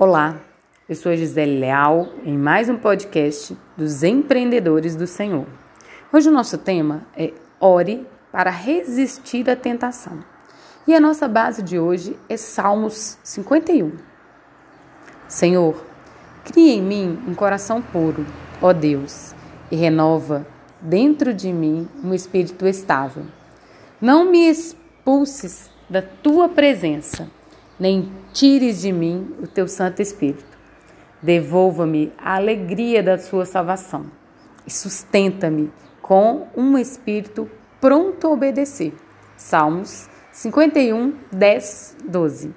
Olá, eu sou Gisele Leal em mais um podcast dos Empreendedores do Senhor. Hoje o nosso tema é Ore para resistir à tentação. E a nossa base de hoje é Salmos 51. Senhor, cria em mim um coração puro, ó Deus, e renova dentro de mim um espírito estável. Não me expulses da tua presença nem tires de mim o teu Santo Espírito. Devolva-me a alegria da sua salvação e sustenta-me com um espírito pronto a obedecer. Salmos 51, 10, 12.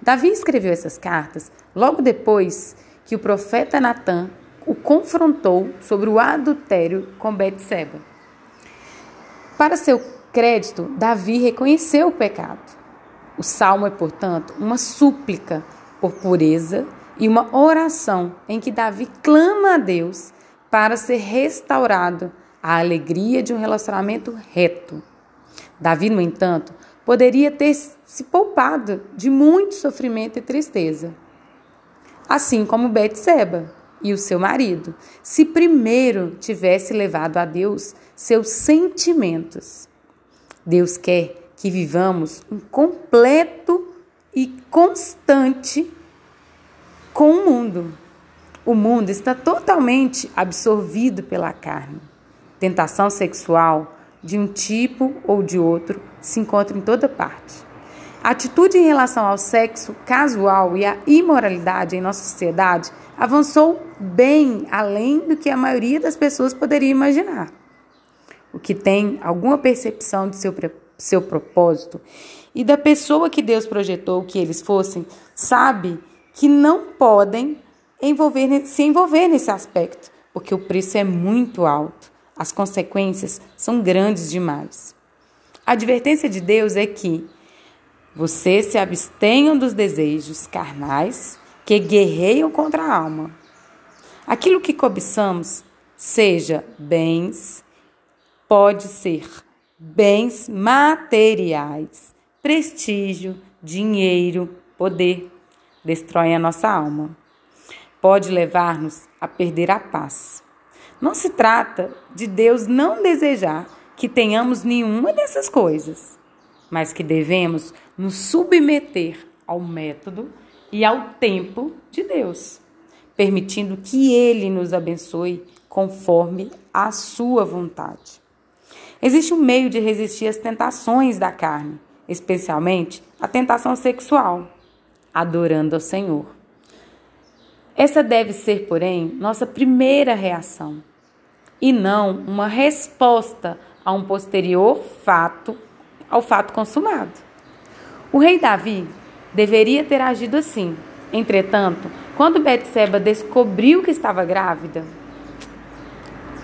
Davi escreveu essas cartas logo depois que o profeta Natan o confrontou sobre o adultério com Betseba. Para seu crédito, Davi reconheceu o pecado o salmo é, portanto, uma súplica por pureza e uma oração em que Davi clama a Deus para ser restaurado a alegria de um relacionamento reto. Davi, no entanto, poderia ter se poupado de muito sofrimento e tristeza, assim como Betseba e o seu marido, se primeiro tivesse levado a Deus seus sentimentos. Deus quer que vivamos um completo e constante com o mundo. O mundo está totalmente absorvido pela carne. Tentação sexual de um tipo ou de outro se encontra em toda parte. A atitude em relação ao sexo casual e à imoralidade em nossa sociedade avançou bem além do que a maioria das pessoas poderia imaginar. O que tem alguma percepção de seu seu propósito e da pessoa que Deus projetou que eles fossem, sabe que não podem envolver, se envolver nesse aspecto, porque o preço é muito alto, as consequências são grandes demais. A advertência de Deus é que vocês se abstenham dos desejos carnais que guerreiam contra a alma. Aquilo que cobiçamos, seja bens, pode ser bens materiais, prestígio, dinheiro, poder, destroem a nossa alma. Pode levar-nos a perder a paz. Não se trata de Deus não desejar que tenhamos nenhuma dessas coisas, mas que devemos nos submeter ao método e ao tempo de Deus, permitindo que Ele nos abençoe conforme a sua vontade. Existe um meio de resistir às tentações da carne, especialmente a tentação sexual, adorando ao Senhor. Essa deve ser, porém, nossa primeira reação, e não uma resposta a um posterior fato, ao fato consumado. O rei Davi deveria ter agido assim. Entretanto, quando Betseba descobriu que estava grávida,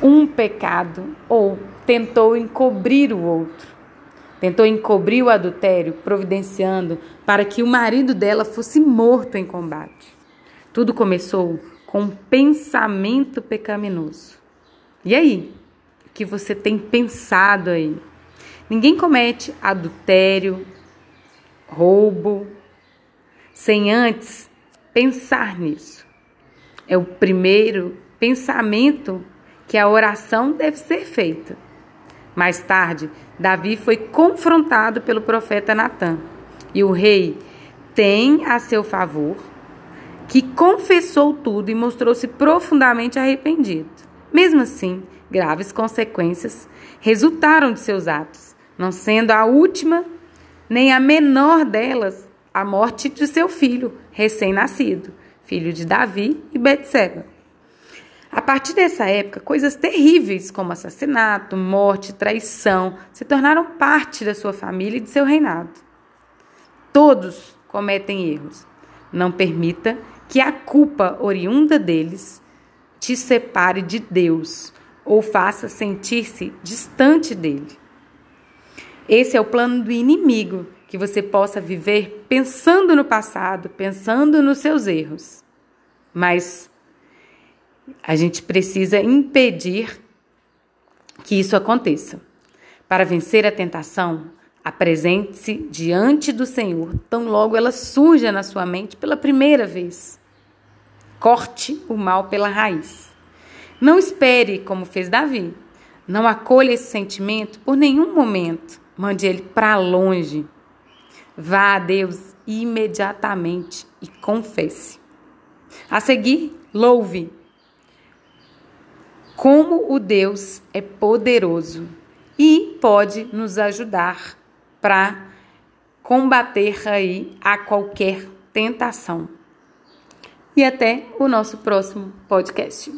um pecado ou tentou encobrir o outro. Tentou encobrir o adultério, providenciando para que o marido dela fosse morto em combate. Tudo começou com um pensamento pecaminoso. E aí? O que você tem pensado aí? Ninguém comete adultério, roubo, sem antes pensar nisso. É o primeiro pensamento que a oração deve ser feita. Mais tarde, Davi foi confrontado pelo profeta Natã, e o rei tem a seu favor que confessou tudo e mostrou-se profundamente arrependido. Mesmo assim, graves consequências resultaram de seus atos, não sendo a última nem a menor delas a morte de seu filho recém-nascido, filho de Davi e Betseba. A partir dessa época, coisas terríveis como assassinato, morte, traição se tornaram parte da sua família e de seu reinado. Todos cometem erros. Não permita que a culpa oriunda deles te separe de Deus ou faça sentir-se distante dele. Esse é o plano do inimigo, que você possa viver pensando no passado, pensando nos seus erros. Mas a gente precisa impedir que isso aconteça. Para vencer a tentação, apresente-se diante do Senhor, tão logo ela surja na sua mente pela primeira vez. Corte o mal pela raiz. Não espere como fez Davi. Não acolha esse sentimento por nenhum momento. Mande ele para longe. Vá a Deus imediatamente e confesse. A seguir, louve como o Deus é poderoso e pode nos ajudar para combater aí a qualquer tentação. E até o nosso próximo podcast.